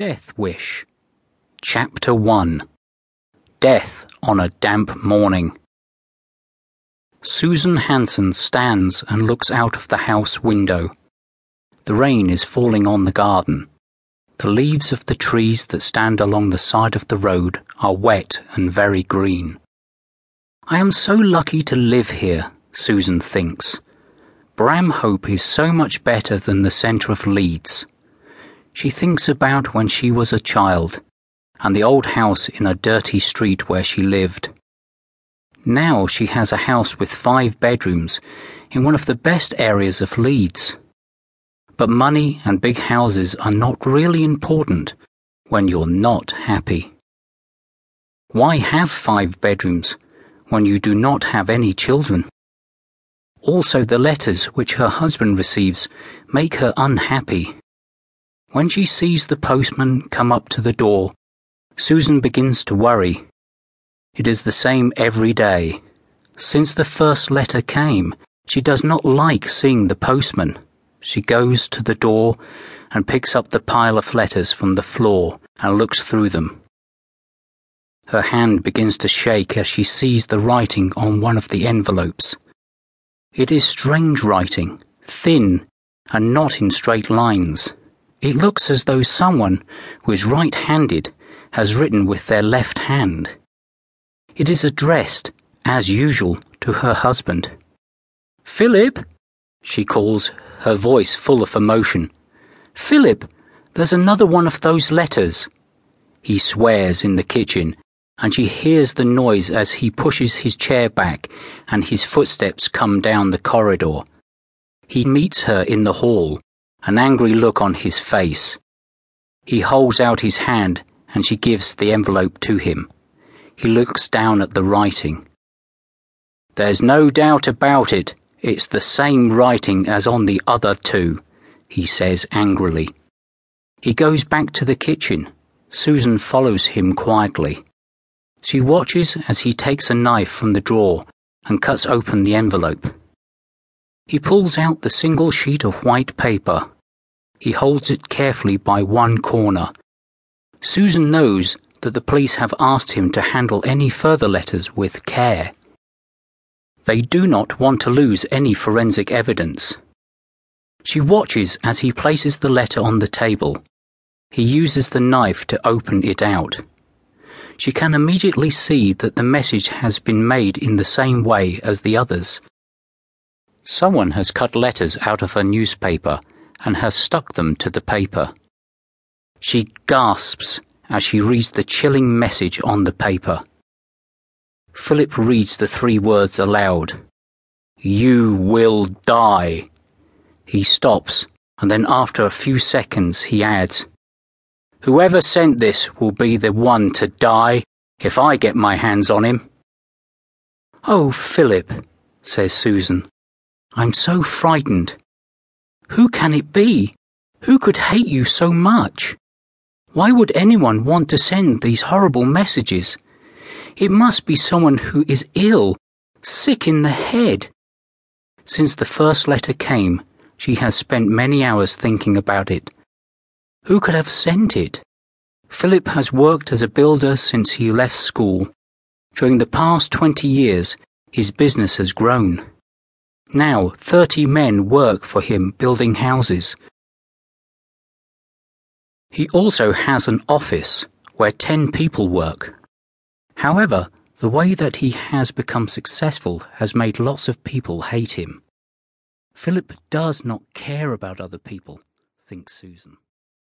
Death Wish Chapter 1 Death on a Damp Morning. Susan Hanson stands and looks out of the house window. The rain is falling on the garden. The leaves of the trees that stand along the side of the road are wet and very green. I am so lucky to live here, Susan thinks. Bramhope is so much better than the centre of Leeds. She thinks about when she was a child and the old house in a dirty street where she lived. Now she has a house with five bedrooms in one of the best areas of Leeds. But money and big houses are not really important when you're not happy. Why have five bedrooms when you do not have any children? Also, the letters which her husband receives make her unhappy. When she sees the postman come up to the door, Susan begins to worry. It is the same every day. Since the first letter came, she does not like seeing the postman. She goes to the door and picks up the pile of letters from the floor and looks through them. Her hand begins to shake as she sees the writing on one of the envelopes. It is strange writing, thin, and not in straight lines. It looks as though someone who is right handed has written with their left hand. It is addressed, as usual, to her husband. Philip, she calls, her voice full of emotion. Philip, there's another one of those letters. He swears in the kitchen, and she hears the noise as he pushes his chair back and his footsteps come down the corridor. He meets her in the hall an angry look on his face. He holds out his hand and she gives the envelope to him. He looks down at the writing. There's no doubt about it. It's the same writing as on the other two, he says angrily. He goes back to the kitchen. Susan follows him quietly. She watches as he takes a knife from the drawer and cuts open the envelope. He pulls out the single sheet of white paper. He holds it carefully by one corner. Susan knows that the police have asked him to handle any further letters with care. They do not want to lose any forensic evidence. She watches as he places the letter on the table. He uses the knife to open it out. She can immediately see that the message has been made in the same way as the others. Someone has cut letters out of a newspaper and has stuck them to the paper. She gasps as she reads the chilling message on the paper. Philip reads the three words aloud. You will die. He stops, and then after a few seconds he adds, Whoever sent this will be the one to die if I get my hands on him. Oh, Philip, says Susan. I'm so frightened. Who can it be? Who could hate you so much? Why would anyone want to send these horrible messages? It must be someone who is ill, sick in the head. Since the first letter came, she has spent many hours thinking about it. Who could have sent it? Philip has worked as a builder since he left school. During the past 20 years, his business has grown. Now, 30 men work for him building houses. He also has an office where 10 people work. However, the way that he has become successful has made lots of people hate him. Philip does not care about other people, thinks Susan.